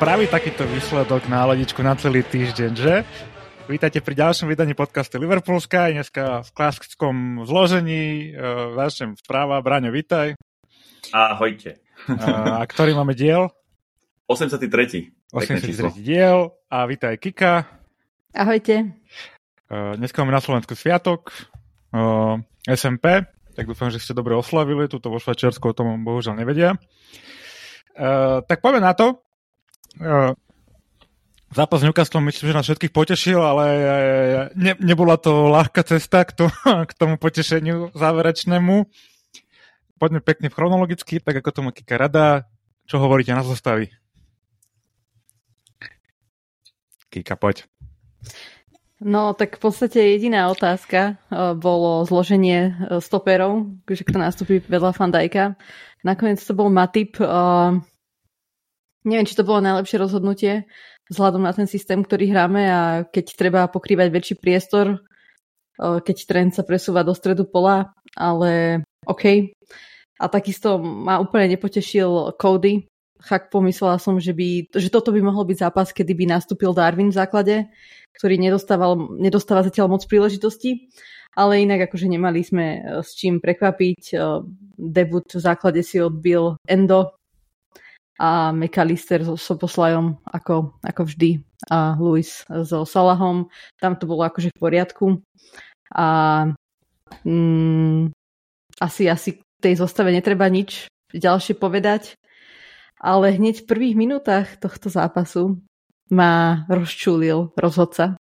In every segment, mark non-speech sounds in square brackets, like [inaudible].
spraviť takýto výsledok na ladičku na celý týždeň, že? Vítajte pri ďalšom vydaní podcastu Liverpool Sky, dneska v klasickom zložení. Uh, začnem správa. Braňo, vítaj. Ahojte. Uh, a ktorý máme diel? 83. 83. diel. A vítaj Kika. Ahojte. Uh, dneska máme na Slovensku sviatok. Uh, SMP. Tak dúfam, že ste dobre oslavili. Tuto vo Švačiarsku o tom bohužiaľ nevedia. Uh, tak poďme na to. Uh, zápas Newcastle myslím, že nás všetkých potešil, ale ne, nebola to ľahká cesta k, to, [laughs] k tomu potešeniu záverečnému. Poďme pekne chronologicky, tak ako tomu Kika rada. Čo hovoríte na zostavy? Kika, poď. No, tak v podstate jediná otázka uh, bolo zloženie stoperov, že kto nastupí vedľa Fandajka. Nakoniec to bol Matip. Neviem, či to bolo najlepšie rozhodnutie vzhľadom na ten systém, ktorý hráme a keď treba pokrývať väčší priestor, keď trend sa presúva do stredu pola, ale OK. A takisto ma úplne nepotešil Cody. Chak pomyslela som, že, by, že toto by mohol byť zápas, kedy by nastúpil Darwin v základe, ktorý nedostával, nedostáva zatiaľ moc príležitostí. Ale inak akože nemali sme s čím prekvapiť. Debut v základe si odbil Endo, a McAllister so Soposlajom ako, ako vždy a Luis so Salahom. Tam to bolo akože v poriadku. A mm, asi, asi tej zostave netreba nič ďalšie povedať. Ale hneď v prvých minútach tohto zápasu ma rozčulil rozhodca.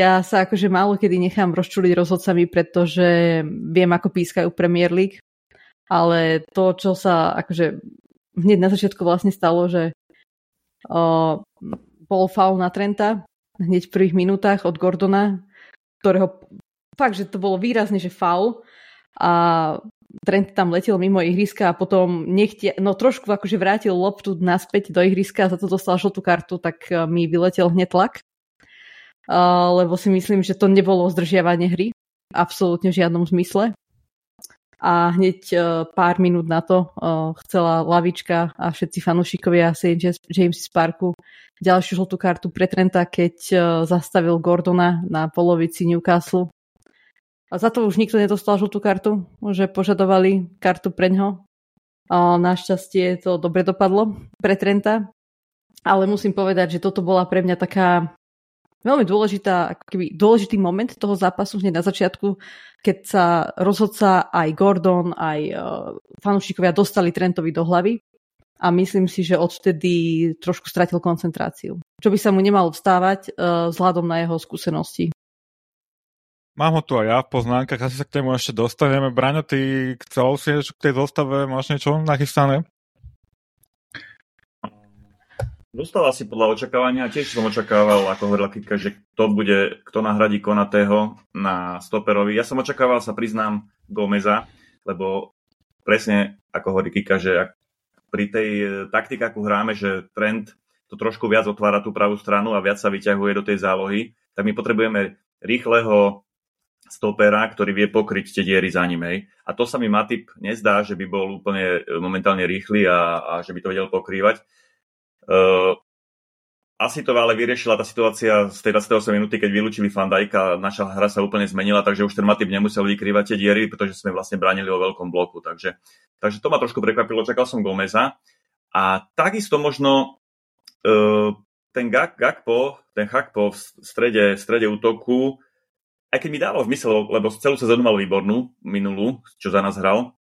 ja sa akože málo kedy nechám rozčuliť rozhodcami, pretože viem, ako pískajú Premier League, ale to, čo sa akože hneď na začiatku vlastne stalo, že o, bol faul na Trenta hneď v prvých minútach od Gordona, ktorého fakt, že to bolo výrazne, že faul a Trent tam letel mimo ihriska a potom nechtia, no trošku akože vrátil loptu naspäť do ihriska a za to dostal žltú kartu, tak e, mi vyletel hneď tlak. Uh, lebo si myslím, že to nebolo zdržiavanie hry. Absolútne v žiadnom zmysle a hneď uh, pár minút na to uh, chcela lavička a všetci fanúšikovia St. James Parku ďalšiu žltú kartu pre Trenta, keď uh, zastavil Gordona na polovici Newcastle. A za to už nikto nedostal žltú kartu, že požadovali kartu pre ňo. Našťastie to dobre dopadlo pre Trenta. Ale musím povedať, že toto bola pre mňa taká veľmi dôležitá, ako keby dôležitý moment toho zápasu hneď na začiatku, keď sa rozhodca aj Gordon, aj uh, fanúšikovia dostali Trentovi do hlavy a myslím si, že odvtedy trošku stratil koncentráciu. Čo by sa mu nemalo vstávať uh, vzhľadom na jeho skúsenosti. Mám ho tu aj ja v poznámkach, asi sa k tému ešte dostaneme. Braňo, ty chcel si k tej zostave, máš niečo nachystané? Dostala si podľa očakávania, tiež som očakával, ako hovorila Kika, že kto bude, kto nahradí Konatého na stoperovi. Ja som očakával, sa priznám, Gomeza, lebo presne, ako hovorí Kika, že pri tej e, taktike, ako hráme, že trend to trošku viac otvára tú pravú stranu a viac sa vyťahuje do tej zálohy, tak my potrebujeme rýchleho stopera, ktorý vie pokryť tie diery za ním. Hej. A to sa mi Matip nezdá, že by bol úplne e, momentálne rýchly a, a že by to vedel pokrývať. Uh, asi to ale vyriešila tá situácia z tej 28 minúty, keď vylúčili Fandajka, naša hra sa úplne zmenila, takže už ten Matip nemusel vykrývať tie diery, pretože sme vlastne bránili o veľkom bloku. Takže, takže to ma trošku prekvapilo, čakal som Gomeza. A takisto možno uh, ten Gak, Gakpo, ten Hakpo v strede, v strede útoku, aj keď mi dával zmysel, lebo celú sezónu mal výbornú, minulú, čo za nás hral,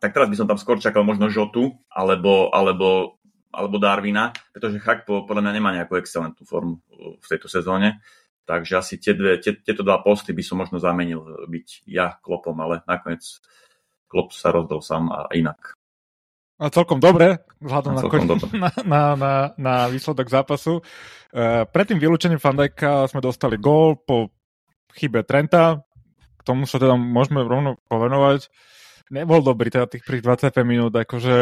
tak teraz by som tam skôr čakal možno Žotu, alebo, alebo alebo Darwina, pretože Chakpo podľa mňa nemá nejakú excelentnú formu v tejto sezóne. Takže asi tie dve, tie, tieto dva posty by som možno zamenil byť ja Klopom, ale nakoniec Klop sa rozdol sám a inak. A celkom dobre, vzhľadom na, koň, [laughs] na, na, na, na výsledok zápasu. Uh, pred tým vylúčením Fandajka sme dostali gól po chybe Trenta. K tomu sa teda môžeme rovno povenovať. Nebol dobrý teda tých prvých 25 minút, akože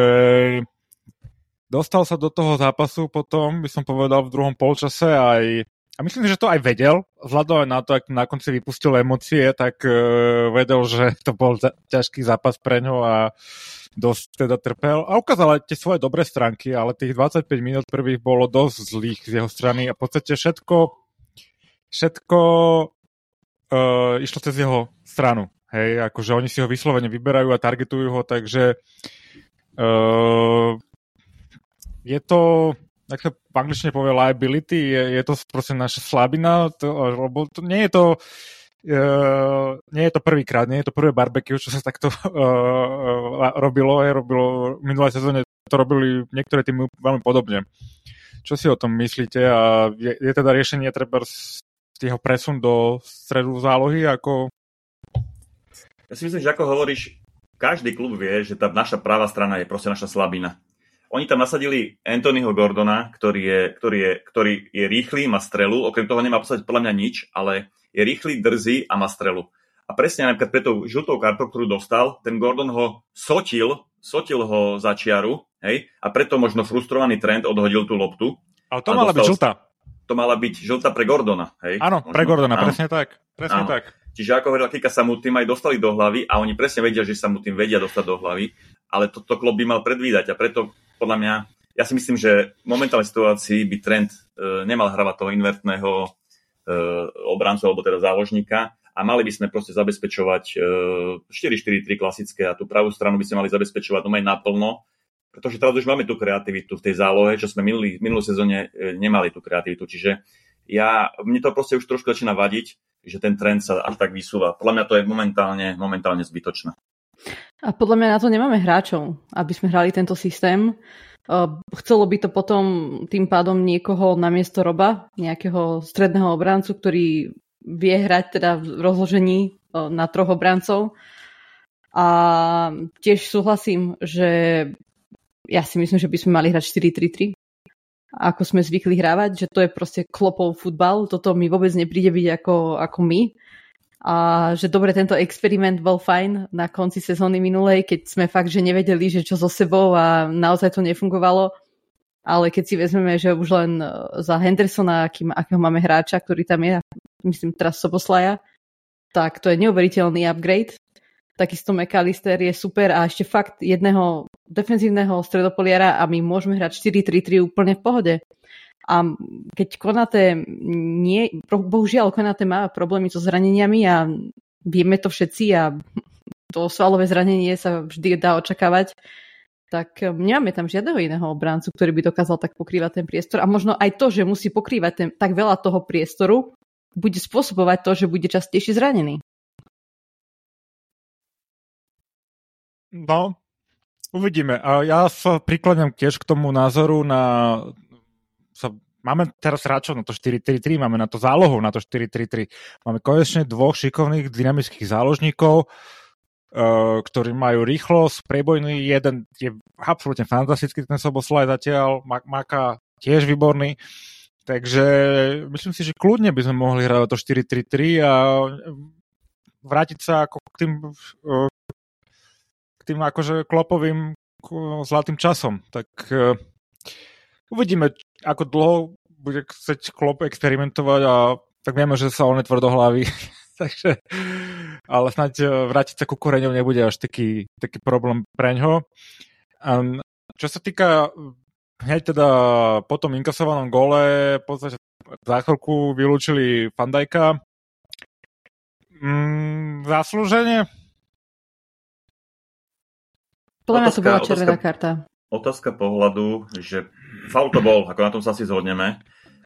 dostal sa do toho zápasu potom, by som povedal, v druhom polčase aj a myslím, že to aj vedel, vzhľadom na to, ak na konci vypustil emócie, tak uh, vedel, že [laughs] to bol za- ťažký zápas pre ňo a dosť teda trpel. A ukázal aj tie svoje dobré stránky, ale tých 25 minút prvých bolo dosť zlých z jeho strany a v podstate všetko všetko uh, išlo cez jeho stranu. Hej, akože oni si ho vyslovene vyberajú a targetujú ho, takže uh, je to tak to v angličtine povie liability, je, je to proste naša slabina, to, lebo to, nie je to Uh, nie je to prvýkrát, nie je to prvé barbecue, čo sa takto uh, uh, robilo, je, robilo minulé sezóne to robili niektoré tým veľmi podobne. Čo si o tom myslíte a je, je teda riešenie treba z jeho presun do stredu zálohy ako... Ja si myslím, že ako hovoríš, každý klub vie, že tá naša práva strana je proste naša slabina oni tam nasadili Anthonyho Gordona, ktorý je, ktorý je, ktorý je rýchly, má strelu, okrem toho nemá podstate podľa mňa nič, ale je rýchly, drzý a má strelu. A presne napríklad pre tou žltou kartou, ktorú dostal, ten Gordon ho sotil, sotil ho za čiaru, hej, a preto možno frustrovaný trend odhodil tú loptu. Ale to mala byť žltá. To mala byť žltá pre Gordona, hej. Áno, pre Gordona, áno. presne tak. Presne áno. tak. Čiže ako hovorila Kika, sa mu tým aj dostali do hlavy a oni presne vedia, že sa mu tým vedia dostať do hlavy, ale toto klub by mal predvídať a preto podľa mňa, ja si myslím, že v momentálnej situácii by trend e, nemal hravať toho invertného e, obrancu alebo teda záložníka a mali by sme proste zabezpečovať e, 4-4-3 klasické a tú pravú stranu by sme mali zabezpečovať no naplno, pretože teraz už máme tú kreativitu v tej zálohe, čo sme minulý, minulú sezóne e, nemali tú kreativitu. Čiže ja, mne to proste už trošku začína vadiť, že ten trend sa až tak vysúva. Podľa mňa to je momentálne, momentálne zbytočné. A podľa mňa na to nemáme hráčov, aby sme hrali tento systém. Chcelo by to potom tým pádom niekoho na miesto Roba, nejakého stredného obrancu, ktorý vie hrať teda v rozložení na troch obrancov. A tiež súhlasím, že ja si myslím, že by sme mali hrať 4-3-3, ako sme zvykli hrávať, že to je proste klopov futbal. Toto mi vôbec nepríde byť ako, ako my a že dobre, tento experiment bol fajn na konci sezóny minulej, keď sme fakt, že nevedeli, že čo so sebou a naozaj to nefungovalo. Ale keď si vezmeme, že už len e, za Hendersona, aký, akého máme hráča, ktorý tam je, myslím teraz Soboslaja, tak to je neuveriteľný upgrade. Takisto McAllister je super a ešte fakt jedného defenzívneho stredopoliara a my môžeme hrať 4-3-3 úplne v pohode. A keď Konate nie, bohužiaľ Konate má problémy so zraneniami a vieme to všetci a [laughs] to svalové zranenie sa vždy dá očakávať, tak nemáme tam žiadneho iného obráncu, ktorý by dokázal tak pokrývať ten priestor. A možno aj to, že musí pokrývať ten, tak veľa toho priestoru, bude spôsobovať to, že bude častejšie zranený. No, uvidíme. A ja sa prikladám tiež k tomu názoru na máme teraz hráčov na to 4-3-3, máme na to zálohu na to 4-3-3. Máme konečne dvoch šikovných dynamických záložníkov, uh, ktorí majú rýchlosť, prebojný, jeden je absolútne fantastický, ten Soboslaj zatiaľ, Maka tiež výborný. Takže myslím si, že kľudne by sme mohli hrať to 4-3-3 a vrátiť sa ako k tým, uh, k tým akože klopovým zlatým časom. Tak uvidíme, ako dlho bude chcieť klop experimentovať a tak vieme, že sa on tvrdohlavý. [laughs] Takže, ale snáď e, vrátiť sa ku koreňom nebude až taký, taký problém pre ňo. Um, čo sa týka hneď teda po tom inkasovanom gole, v podstate za chvíľku vylúčili Fandajka. Mm, zaslúženie? Podľa mňa to bola červená karta. Otázka pohľadu, že faul to bol, ako na tom sa asi zhodneme.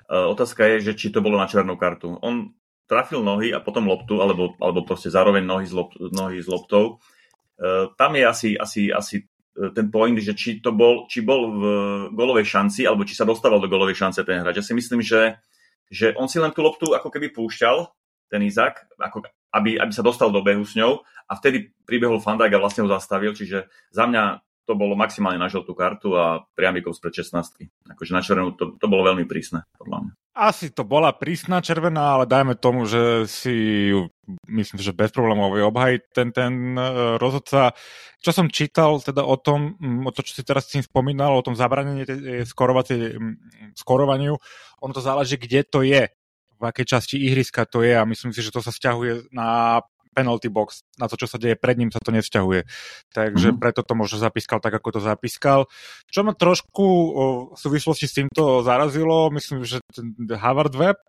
Uh, otázka je, že či to bolo na černú kartu. On trafil nohy a potom loptu, alebo, alebo proste zároveň nohy s, lop, nohy s loptou. Uh, tam je asi, asi, asi e, ten point, že či to bol, či bol v golovej šanci, alebo či sa dostával do golovej šance ten hráč. Ja si myslím, že, že on si len tú loptu ako keby púšťal, ten Izak, ako, aby, aby sa dostal do behu s ňou a vtedy pribehol Fandák a vlastne ho zastavil, čiže za mňa to bolo maximálne na žltú kartu a priamikov spred 16. Akože na červenú to, to bolo veľmi prísne, podľa mňa. Asi to bola prísna červená, ale dajme tomu, že si ju, myslím, že bez problémov obhají ten, ten uh, rozhodca. Čo som čítal teda o tom, o to, čo si teraz s tým spomínal, o tom zabranení skorovacej, skorovaniu, ono to záleží, kde to je. v akej časti ihriska to je a myslím si, že to sa vzťahuje na penalty box, na to, čo sa deje pred ním, sa to nevzťahuje. Takže mm-hmm. preto to možno zapískal tak, ako to zapískal. Čo ma trošku v súvislosti s týmto zarazilo, myslím, že ten Harvard Web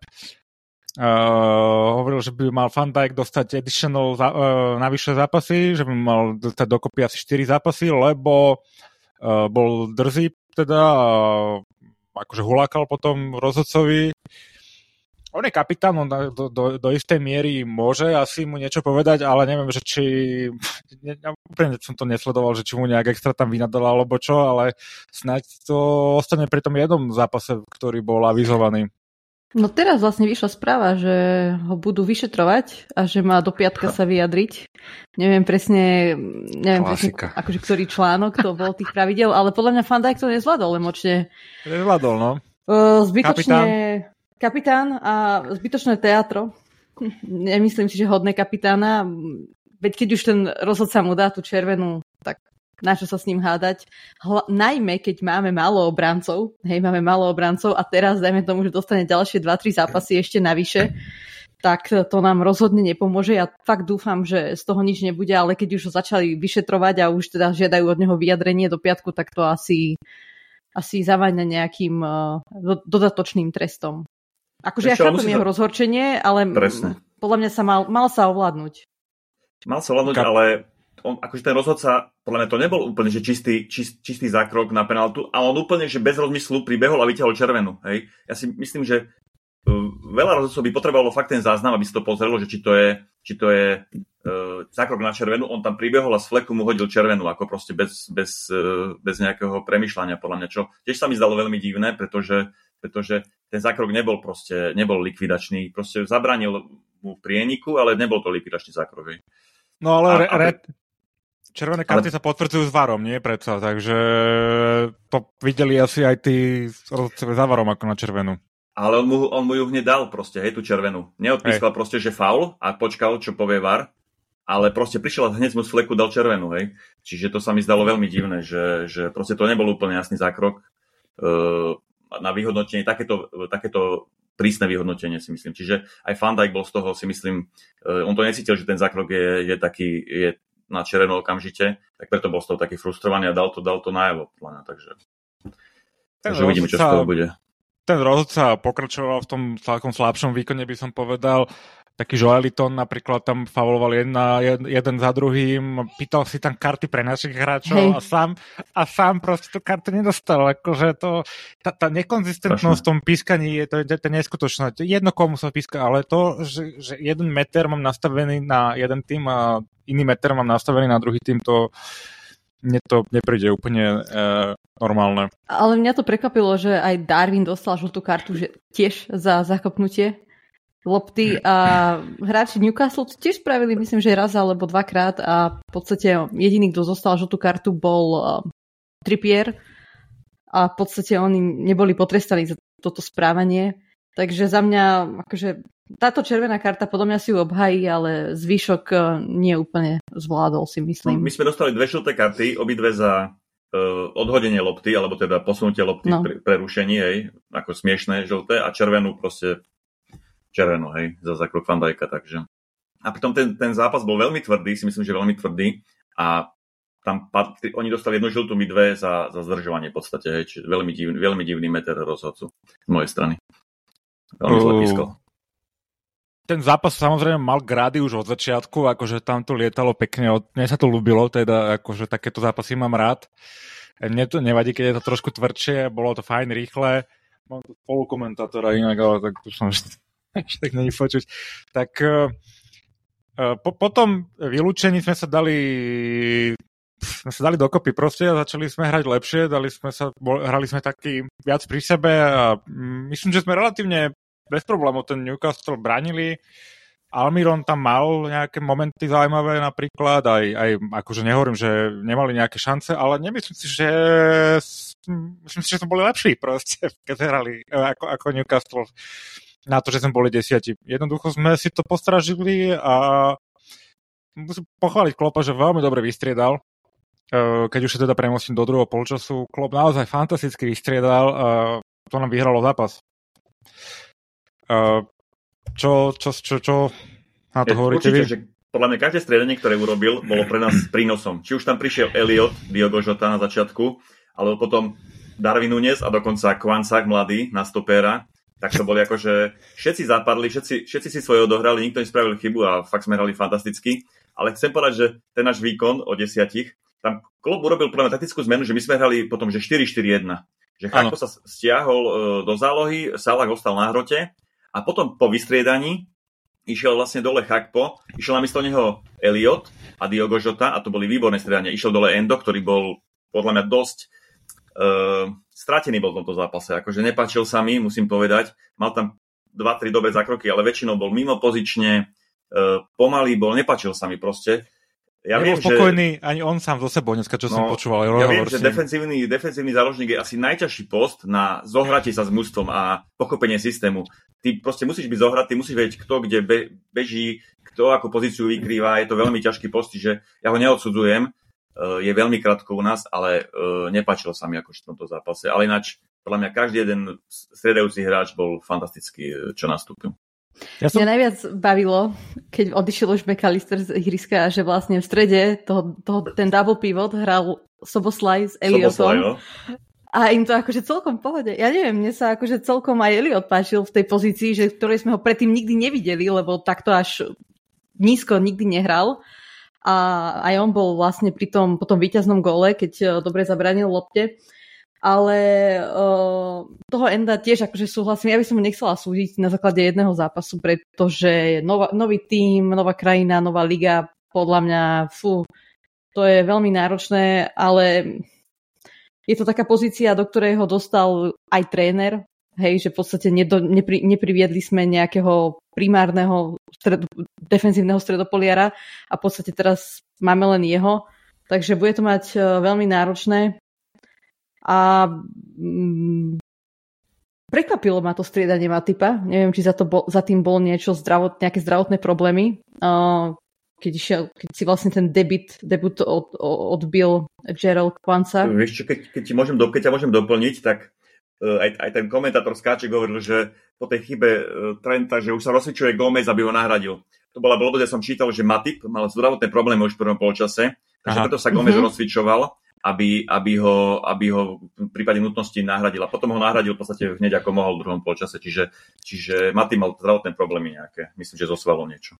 Uh, hovoril, že by mal Van Dijk dostať additional za, uh, navyše zápasy, že by mal dostať dokopy asi 4 zápasy, lebo uh, bol drzý teda uh, akože hulákal potom rozhodcovi. On je kapitán, on do, do, do istej miery môže asi mu niečo povedať, ale neviem, že či... Ne, úplne som to nesledoval, že či mu nejak extra tam vynadal alebo čo, ale snáď to ostane pri tom jednom zápase, ktorý bol avizovaný. No teraz vlastne vyšla správa, že ho budú vyšetrovať a že má do piatka sa vyjadriť. Neviem presne, neviem presne akože ktorý článok to bol tých pravidel, ale podľa mňa Fandajk to nezvládol močne. Nezvládol, no. zbytočne kapitán. Kapitán a zbytočné teatro. Nemyslím si, že hodné kapitána. Veď keď už ten rozhodca mu dá tú červenú, tak na čo sa s ním hádať. Hla, najmä, keď máme málo obrancov, hej, máme málo obrancov a teraz, dajme tomu, že dostane ďalšie 2-3 zápasy ešte navyše, tak to nám rozhodne nepomôže. Ja fakt dúfam, že z toho nič nebude, ale keď už ho začali vyšetrovať a už teda žiadajú od neho vyjadrenie do piatku, tak to asi, asi zaváňa nejakým uh, dodatočným trestom. Akože ja chápem jeho rozhorčenie, ale Presne. podľa mňa sa mal, mal sa ovládnuť. Mal sa ovládnuť, ale on, akože ten rozhodca, podľa mňa to nebol úplne že čistý, čist, čistý zákrok na penaltu, ale on úplne že bez rozmyslu pribehol a vyťahol červenú. Hej? Ja si myslím, že uh, veľa rozhodcov by potrebovalo fakt ten záznam, aby si to pozrelo, že či to je, či to je uh, zákrok na červenú. On tam pribehol a z fleku mu hodil červenú, ako proste bez, bez, uh, bez nejakého premyšľania, podľa mňa. Čo tiež sa mi zdalo veľmi divné, pretože, pretože ten zákrok nebol proste, nebol likvidačný. Proste zabranil mu prieniku, ale nebol to likvidačný zákrok. No ale a, re, re, Červené karty ale... sa potvrdzujú s varom, nie predsa, takže to videli asi aj tí za varom ako na červenú. Ale on mu, on mu ju hneď dal proste, hej, tú červenú. Neodpískal hej. proste, že faul a počkal, čo povie var, ale proste prišiel a hneď mu z fleku dal červenú, hej. Čiže to sa mi zdalo veľmi divné, že, že proste to nebol úplne jasný zákrok uh, na vyhodnotenie, takéto, takéto prísne vyhodnotenie si myslím. Čiže aj Van Dijk bol z toho si myslím, uh, on to necítil, že ten zákrok je, je taký, je na červenú okamžite, tak preto bol z toho taký frustrovaný a dal to, dal to najavo. Takže, takže uvidíme, čo z toho bude. Ten rozhodca pokračoval v tom celkom slabšom výkone, by som povedal taký Joeliton napríklad tam fauloval jedna, jed, jeden za druhým, pýtal si tam karty pre našich hráčov Hej. a sám, a sám proste tú kartu nedostal. Akože to, tá, tá nekonzistentnosť v tom pískaní je to, je to neskutočné. Jedno komu sa píska, ale to, že, že jeden meter mám nastavený na jeden tým a iný meter mám nastavený na druhý tým, to mne to nepríde úplne e, normálne. Ale mňa to prekvapilo, že aj Darwin dostal žltú kartu že tiež za zakopnutie lopty a hráči Newcastle to tiež spravili, myslím, že raz alebo dvakrát a v podstate jediný, kto zostal žltú kartu bol uh, Trippier a v podstate oni neboli potrestaní za toto správanie. Takže za mňa, akože táto červená karta podľa mňa si ju obhají, ale zvyšok uh, nie úplne zvládol, si myslím. My sme dostali dve žlté karty, obidve za uh, odhodenie lopty, alebo teda posunutie lopty, no. prerušenie, hej, ako smiešné žlté a červenú proste červenú, hej, za zákrok Van Dijka, takže. A pritom ten, ten zápas bol veľmi tvrdý, si myslím, že veľmi tvrdý a tam patri, oni dostali jednu žltú, my dve za, za zdržovanie v podstate, hej, čiže veľmi divný, veľmi divný meter rozhodcu z mojej strany. Veľmi zle pískal. Ten zápas samozrejme mal grády už od začiatku, akože tam to lietalo pekne, od... mne sa to ľúbilo, teda akože takéto zápasy mám rád. Mne to nevadí, keď je to trošku tvrdšie, bolo to fajn, rýchle. Mám tu spolukomentátora inak, ale tak to som [laughs] tak není počuť. Tak uh, po, potom vylúčení sme sa dali sme sa dali dokopy proste a začali sme hrať lepšie, dali sme sa, bol, hrali sme taký viac pri sebe a myslím, že sme relatívne bez problémov ten Newcastle bránili. Almiron tam mal nejaké momenty zaujímavé napríklad, aj, aj akože nehovorím, že nemali nejaké šance, ale nemyslím si, že myslím si, že to boli lepší proste, [laughs] keď hrali ako, ako Newcastle na to, že sme boli desiati. Jednoducho sme si to postražili a musím pochváliť Klopa, že veľmi dobre vystriedal. E, keď už sa teda premostím do druhého polčasu, Klop naozaj fantasticky vystriedal a to nám vyhralo zápas. E, čo, čo, čo, čo na to Je, hovoríte určite, vy? že podľa mňa každé striedanie, ktoré urobil, bolo pre nás [clears throat] prínosom. Či už tam prišiel Elliot, Diogo Jota na začiatku, alebo potom Darwin Nunes a dokonca Kvancák mladý na stopéra, tak to boli akože všetci zapadli, všetci, všetci si svoje odohrali, nikto nespravil chybu a fakt sme hrali fantasticky. Ale chcem povedať, že ten náš výkon o desiatich, tam klub urobil pre taktickú zmenu, že my sme hrali potom, že 4-4-1. Že Chakpo sa stiahol e, do zálohy, Salah ostal na hrote a potom po vystriedaní išiel vlastne dole Chakpo, išiel namiesto neho Elliot a Diogo Jota a to boli výborné striedania. Išiel dole Endo, ktorý bol podľa mňa dosť uh, stratený bol v tomto zápase. Akože nepáčil sa mi, musím povedať. Mal tam 2-3 dobré zákroky, ale väčšinou bol mimo pozične, uh, pomalý bol, nepáčil sa mi proste. Ja Nebol viem, spokojný že... ani on sám zo sebou dneska, čo no, som počúval. Ja viem, že defenzívny, defenzívny záložník je asi najťažší post na zohratie sa s mústvom a pochopenie systému. Ty proste musíš byť zohratý, musíš vedieť, kto kde be, beží, kto ako pozíciu vykrýva. Je to veľmi ťažký post, že ja ho neodsudzujem. Je veľmi krátko u nás, ale nepáčilo sa mi ako v tomto zápase. Ale ináč, podľa mňa každý jeden stredajúci hráč bol fantastický, čo nastúpil. Ja som... Mňa najviac bavilo, keď odišiel už McAllister z ihriska, že vlastne v strede toho, toho, ten double pivot hral Soboslaj s Eliotom. A im to akože celkom pohode. Ja neviem, mne sa akože celkom aj Eliot páčil v tej pozícii, že ktorej sme ho predtým nikdy nevideli, lebo takto až nízko nikdy nehral. A aj on bol vlastne pri tom, po tom víťaznom gole, keď eh, dobre zabranil lopte. Ale uh, toho Enda tiež akože súhlasím, ja by som mu nechcela súdiť na základe jedného zápasu, pretože nová, nový tím, nová krajina, nová liga, podľa mňa, fú, to je veľmi náročné, ale je to taká pozícia, do ktorej ho dostal aj tréner, hej, že v podstate nedo, nepri, nepriviedli sme nejakého primárneho stred, defenzívneho stredopoliara a v podstate teraz máme len jeho, takže bude to mať uh, veľmi náročné a mm, prekvapilo ma to striedanie Matipa. Neviem, či za, to bol, za tým bol niečo zdravot, nejaké zdravotné problémy. Uh, keď, išiel, keď si vlastne ten debit, debut od, od, odbil Gerald Kwanza. Vieš čo, keď, keď, ti môžem, keď ťa môžem doplniť, tak aj, aj ten komentátor Skáček hovoril, že po tej chybe uh, Trenta, že už sa rozsvičuje Gomez, aby ho nahradil. To bola blbosť, ja som čítal, že Matip mal zdravotné problémy už v prvom polčase, takže Aha. preto sa Gomez mm-hmm. rozsvičoval aby, aby, ho, aby ho v prípade nutnosti nahradil. A potom ho nahradil v podstate hneď ako mohol v druhom polčase. Čiže, čiže Maty mal zdravotné problémy nejaké. Myslím, že zo niečo.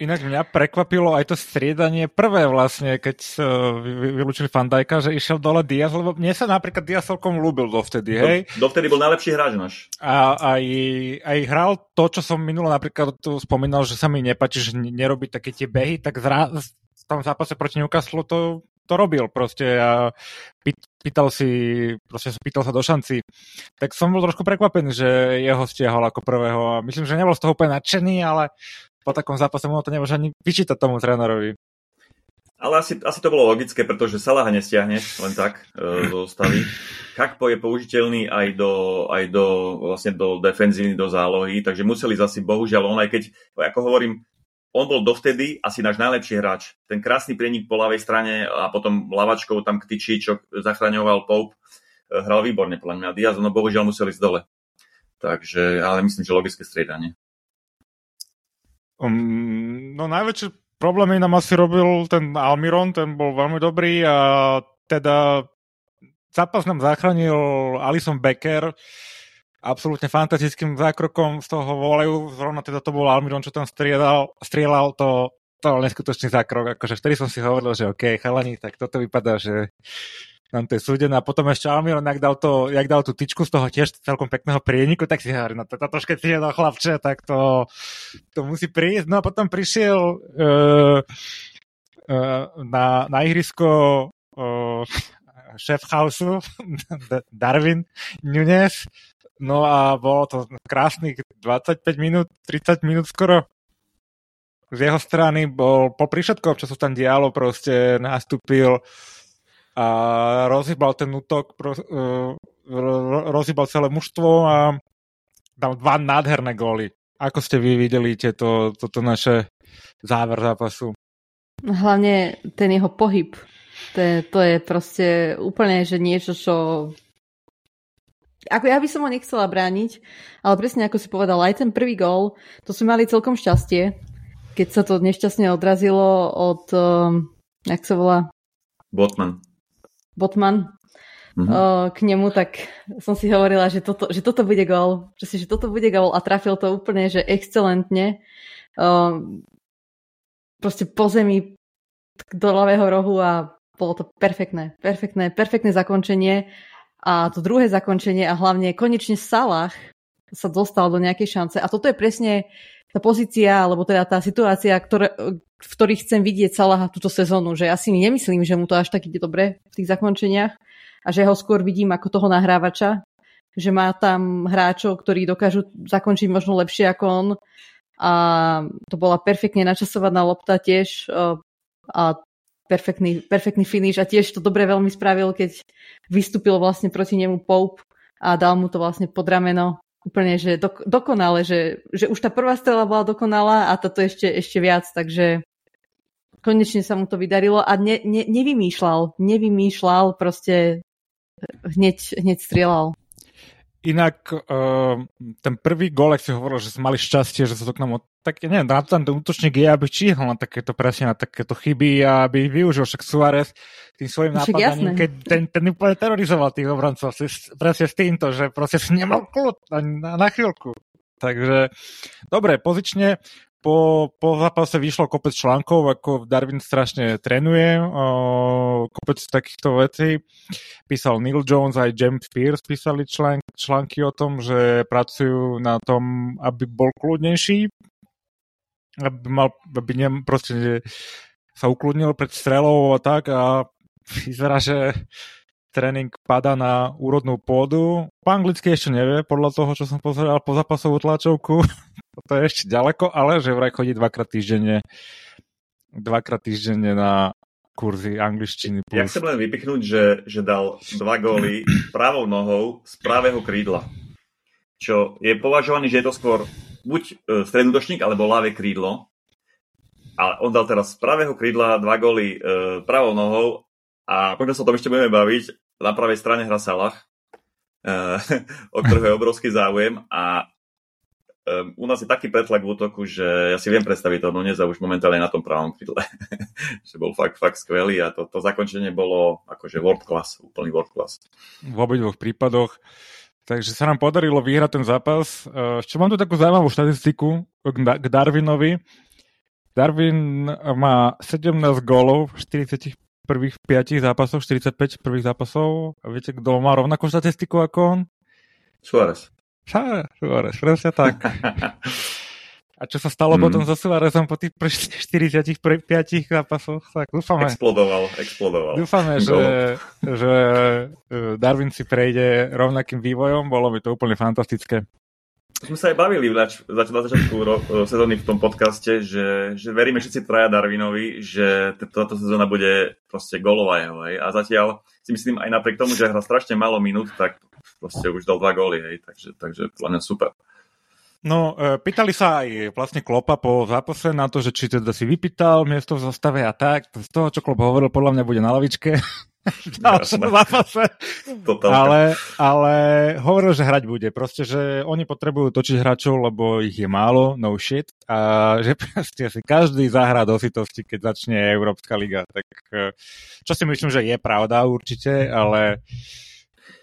Inak mňa prekvapilo aj to striedanie prvé vlastne, keď uh, vylúčili Fandajka, že išiel dole Diaz, lebo mne sa napríklad Diaz celkom ľúbil dovtedy, hej? Do, dovtedy bol najlepší hráč náš. A aj, aj hral to, čo som minulo napríklad tu spomínal, že sa mi nepáči, že nerobí také tie behy, tak zra, v tom zápase proti Newcastle to to robil proste a pýtal si, proste pýtal sa do šanci. Tak som bol trošku prekvapený, že jeho stiahol ako prvého a myslím, že nebol z toho úplne nadšený, ale po takom zápase mu to nemôže ani vyčítať tomu trénerovi. Ale asi, asi to bolo logické, pretože Salaha nestiahneš len tak e, zo stavy. Kakpo je použiteľný aj do, aj do, vlastne do defenzívny, do zálohy, takže museli zasi, bohužiaľ, on aj keď, ako hovorím, on bol dovtedy asi náš najlepší hráč. Ten krásny prienik po ľavej strane a potom lavačkou tam k tyči, čo zachraňoval Pope, eh, hral výborne podľa mňa. Diaz, no bohužiaľ museli ísť dole. Takže, ale myslím, že logické striedanie. Um, no najväčšie problémy nám asi robil ten Almiron, ten bol veľmi dobrý a teda zápas nám zachránil Alison Becker, absolútne fantastickým zákrokom z toho voleju, zrovna teda to bol Almiron, čo tam striedal, strieľal, to, to bol neskutočný zákrok, akože vtedy som si hovoril, že OK, chalani, tak toto vypadá, že nám to je súdené a potom ešte Almiron, jak dal, to, jak dal tú tyčku z toho tiež celkom pekného prieniku, tak si hovorím, no to, to keď si jedal chlapče, tak to, to musí prísť. No a potom prišiel uh, uh, na, na ihrisko uh, šéf Hausu, [laughs] Darwin Nunes, No a bolo to krásnych 25 minút, 30 minút skoro. Z jeho strany bol po všetkom, čo sa tam dialo, proste nastúpil a rozhýbal ten útok, uh, rozhýbal celé mužstvo a dal dva nádherné góly. Ako ste vy videli tieto, toto naše záver zápasu? Hlavne ten jeho pohyb. To je, to je proste úplne, že niečo, čo ako ja by som ho nechcela brániť, ale presne ako si povedal, aj ten prvý gól, to sme mali celkom šťastie, keď sa to nešťastne odrazilo od, um, jak sa volá? Botman. Botman. Mm-hmm. k nemu, tak som si hovorila, že toto, že toto bude. Že, si, že toto bude gól a trafil to úplne, že excelentne. Um, proste po zemi do ľavého rohu a bolo to perfektné, perfektné, perfektné zakončenie a to druhé zakončenie a hlavne konečne Salah sa dostal do nejakej šance. A toto je presne tá pozícia, alebo teda tá situácia, ktoré, v ktorých chcem vidieť Salaha túto sezónu, že ja si nemyslím, že mu to až tak ide dobre v tých zakončeniach a že ho skôr vidím ako toho nahrávača, že má tam hráčov, ktorí dokážu zakončiť možno lepšie ako on. A to bola perfektne načasovaná lopta tiež a perfektný, perfektný finish a tiež to dobre veľmi spravil, keď vystúpil vlastne proti nemu Pope a dal mu to vlastne pod rameno úplne, že dok- dokonale, že, že už tá prvá strela bola dokonalá a toto ešte, ešte viac, takže konečne sa mu to vydarilo a ne, ne, nevymýšľal, nevymýšľal, proste hneď, hneď strieľal. Inak uh, ten prvý gól, ak si hovoril, že sme mali šťastie, že sa to k nám... Tak neviem, na ten útočník je, aby číhal na takéto presne na takéto chyby a aby ich využil. Však Suárez tým svojim nápadaním, keď ten, ten úplne terorizoval tých obrancov si, presne s týmto, že proste si nemal kľud na, na, na chvíľku. Takže, dobre, pozične po, po zápase vyšlo kopec článkov, ako Darwin strašne trénuje, o, kopec takýchto vecí. Písal Neil Jones, aj James Pierce písali článk, články o tom, že pracujú na tom, aby bol kľudnejší, aby, mal, aby ne, proste sa ukludnil pred strelou a tak a vyzerá, že tréning pada na úrodnú pôdu. Po anglicky ešte nevie, podľa toho, čo som pozeral po zápasovú tlačovku. [laughs] to je ešte ďaleko, ale že vraj chodí dvakrát týždenne dvakrát týždenne na kurzy angličtiny. Plus. Ja chcem len vypichnúť, že, že dal dva góly pravou nohou z pravého krídla. Čo je považovaný, že je to skôr buď e, stredúdočník alebo ľavé krídlo. Ale on dal teraz z pravého krídla dva góly e, pravou nohou a možno sa o tom ešte budeme baviť. Na pravej strane hra Salah, uh, [laughs] o ktorého je obrovský záujem a um, u nás je taký pretlak v útoku, že ja si viem predstaviť toho Nuneza už momentálne na tom pravom krídle. [laughs] že bol fakt, fakt skvelý a to, to zakončenie bolo akože world class, úplný world class. V obidvoch prípadoch. Takže sa nám podarilo vyhrať ten zápas. Ešte mám tu takú zaujímavú štatistiku k Darwinovi. Darwin má 17 gólov v 40 prvých 5 zápasov, 45 prvých zápasov. A viete, kto má rovnakú štatistiku ako on? Suárez. Suárez, presne tak. [laughs] A čo sa stalo mm. potom so Suárezom po tých 45 zápasoch? Tak dúfame. Explodoval, explodoval. Dúfame, že, že e, Darwin si prejde rovnakým vývojom, bolo by to úplne fantastické sme sa aj bavili na začiatku [laughs] sezóny v tom podcaste, že, že veríme všetci traja Darwinovi, že táto sezóna bude proste golová jeho. Hej. A zatiaľ si myslím aj napriek tomu, že hra strašne málo minút, tak proste už dal dva góly. Hej. Takže, takže podľa mňa super. No, e, pýtali sa aj vlastne Klopa po zápase na to, že či teda si vypýtal miesto v zostave a tak. Z toho, čo Klop hovoril, podľa mňa bude na lavičke [laughs] [laughs] zápase. Ale, ale hovoril, že hrať bude. Proste, že oni potrebujú točiť hráčov, lebo ich je málo, no shit. A že [laughs] proste si každý zahrá do sitosti, keď začne Európska liga. Tak, e, čo si myslím, že je pravda určite, ale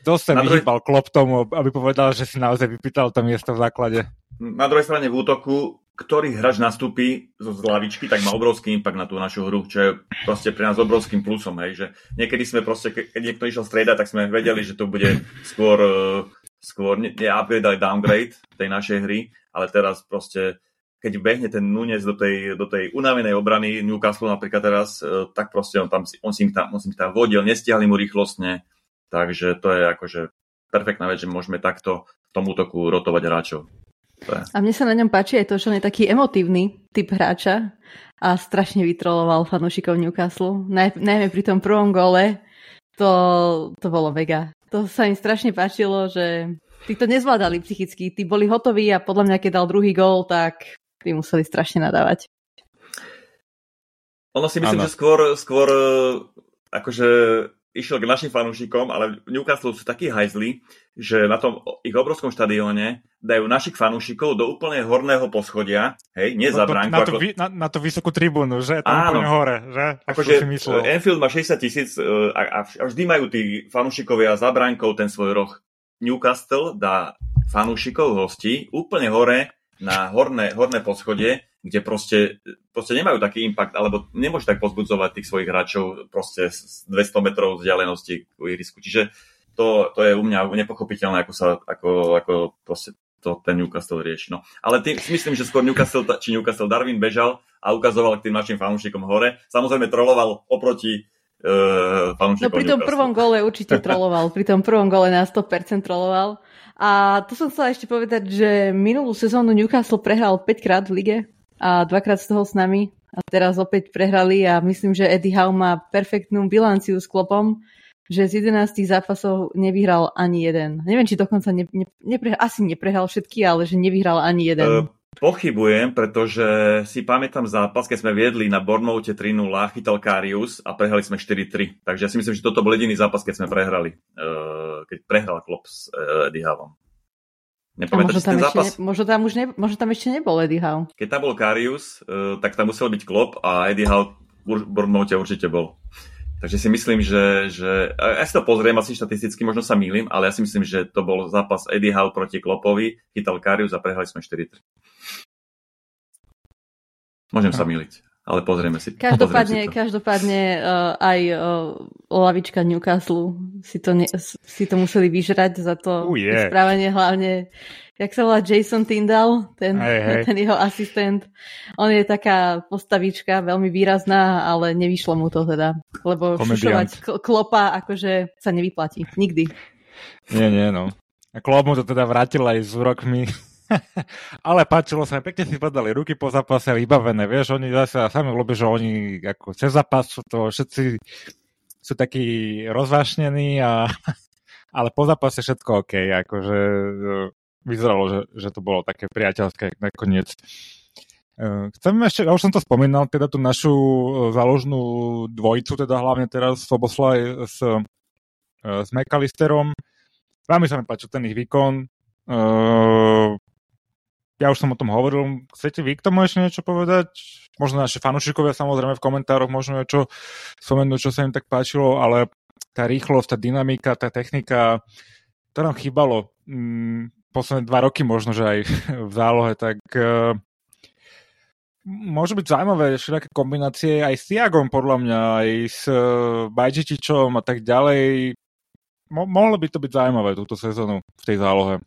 dosť sa vyhýbal druhej... klop tomu, aby povedal, že si naozaj vypýtal to miesto v základe. Na druhej strane v útoku ktorý hráč nastúpi zo zlavičky, tak má obrovský impact na tú našu hru, čo je proste pre nás obrovským plusom. Hej, že niekedy sme proste, keď niekto išiel striedať, tak sme vedeli, že to bude skôr, eh, skôr nie, nie upgrade, ale downgrade tej našej hry, ale teraz proste keď behne ten Nunes do tej, do tej unavenej obrany Newcastle napríklad teraz, eh, tak proste on, tam, on, si, tam, on si tam vodil, nestiahli mu rýchlostne, takže to je akože perfektná vec, že môžeme takto v tom útoku rotovať hráčov. A mne sa na ňom páči aj to, že on je taký emotívny typ hráča a strašne vytroloval fanúšikov Newcastle. Naj, najmä pri tom prvom gole to, to bolo mega. To sa im strašne páčilo, že tí to nezvládali psychicky. Tí boli hotoví a podľa mňa, keď dal druhý gól, tak tí museli strašne nadávať. Ono si myslím, ano. že skôr, skôr akože išiel k našim fanúšikom, ale Newcastle sú takí hajzli, že na tom ich obrovskom štadióne dajú našich fanúšikov do úplne horného poschodia, hej, nie za bránku. Na, ako... na, na tú vysokú tribúnu, že? Tam Áno. úplne hore, že? Akože Enfield má 60 tisíc e, a, a vždy majú tí fanúšikovia za bránkou ten svoj roh. Newcastle dá fanúšikov hostí úplne hore na horné, horné poschodie, kde proste, proste nemajú taký impact, alebo nemôže tak pozbudzovať tých svojich hráčov proste z 200 metrov vzdialenosti k ihrisku. Čiže to, to je u mňa nepochopiteľné, ako sa, ako, ako proste to ten Newcastle rieši. No. Ale tým, myslím, že skôr Newcastle, či Newcastle Darwin bežal a ukazoval k tým našim fanúšikom hore. Samozrejme troloval oproti uh, No pri tom prvom gole určite troloval. Pri tom prvom gole na 100% troloval. A to som chcela ešte povedať, že minulú sezónu Newcastle prehral 5 krát v lige a dvakrát z toho s nami. A teraz opäť prehrali a myslím, že Eddie Howe má perfektnú bilanciu s klopom, že z 11 zápasov nevyhral ani jeden. Neviem, či dokonca ne, ne, neprehral, asi neprehral všetky, ale že nevyhral ani jeden. Uh, pochybujem, pretože si pamätám zápas, keď sme viedli na Bournemouthe 3-0, chytal Karius a prehrali sme 4-3. Takže ja si myslím, že toto bol jediný zápas, keď sme prehrali. Uh, keď prehral Klopp s uh, Eddie Howeom. Nepamätáš ten zápas? Ne, možno, tam už ne, možno tam ešte nebol Eddie Howe. Keď tam bol Karius, uh, tak tam musel byť Klopp a Eddie Howe v Bournemouthe určite bol. Takže si myslím, že, že ja si to pozriem asi štatisticky, možno sa mýlim, ale ja si myslím, že to bol zápas Eddie Howe proti Kloppovi, chytal Karius a prehrali sme 4-3. Môžem sa miliť ale pozrieme si. Každopádne, si to. každopádne uh, aj uh, lavička Newcastle si to, ne, si to museli vyžrať za to uh, yeah. správanie hlavne jak sa volá Jason Tyndall, ten, hey, hey. [laughs] ten jeho asistent. On je taká postavička, veľmi výrazná, ale nevyšlo mu to teda. Lebo šušovať klopa akože sa nevyplatí. Nikdy. Nie, nie, no. A klop mu to teda vrátil aj s úrokmi ale páčilo sa, pekne si podali ruky po zápase, vybavené, vieš, oni zase sami ľubia, že oni ako cez zápas sú to všetci sú takí rozvášnení, a, [laughs] ale po zápase všetko OK, akože e, vyzeralo, že, že to bolo také priateľské nakoniec. E, chcem ešte, ja už som to spomínal, teda tú našu e, záložnú dvojicu, teda hlavne teraz v Oboslaj s, s McAllisterom. Veľmi sa mi páčil ten ich výkon ja už som o tom hovoril. Chcete vy k tomu ešte niečo povedať? Možno naši fanúšikovia samozrejme v komentároch možno niečo spomenúť, čo sa im tak páčilo, ale tá rýchlosť, tá dynamika, tá technika, to nám chýbalo mm, posledné dva roky možno, že aj v zálohe, tak uh, môžu byť zaujímavé všelijaké kombinácie aj s Tiagom podľa mňa, aj s uh, Bajčitičom a tak ďalej. Mo- mohlo by to byť zaujímavé túto sezónu v tej zálohe.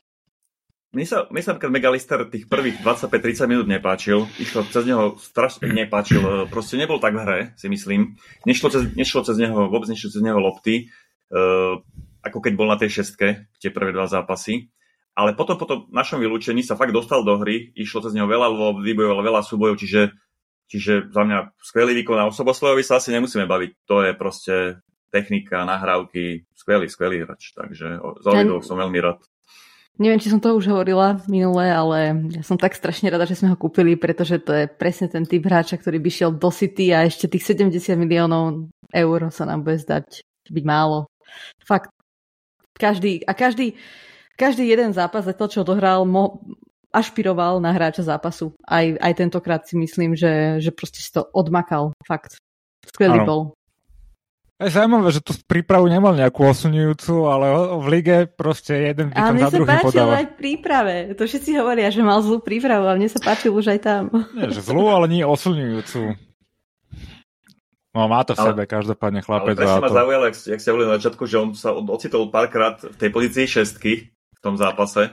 Mne sa, mne sa napríklad Megalister tých prvých 25-30 minút nepáčil. Išlo cez neho strašne nepáčil. E, proste nebol tak v hre, si myslím. Nešlo cez, nešlo cez neho, vôbec nešlo cez neho lopty, uh, ako keď bol na tej šestke, tie prvé dva zápasy. Ale potom po tom našom vylúčení sa fakt dostal do hry, išlo cez neho veľa lov, vybojoval veľa súbojov, čiže, čiže za mňa skvelý výkon a Osoboslojovi sa asi nemusíme baviť. To je proste technika, nahrávky, skvelý, skvelý hráč. Takže za som veľmi rád. Neviem, či som to už hovorila minule, ale ja som tak strašne rada, že sme ho kúpili, pretože to je presne ten typ hráča, ktorý by šiel do City a ešte tých 70 miliónov eur sa nám bude zdať byť málo. Fakt. Každý, a každý, každý jeden zápas, za to, čo dohral, mo, ašpiroval na hráča zápasu. Aj, aj tentokrát si myslím, že, že proste si to odmakal. Fakt. Skvelý bol. Je zaujímavé, že tu prípravu nemal nejakú osunujúcu, ale v lige proste jeden výkon za druhý podáva. Ale mne sa páčil aj v príprave. To všetci hovoria, že mal zlú prípravu a mne sa páčil už aj tam. [laughs] Nie, že zlú, ale nie osunujúcu. No má to v sebe, ale, každopádne chlapec. Ale ma zaujalo, jak, jak ste hovorili na začiatku, že on sa ocitol párkrát v tej pozícii šestky v tom zápase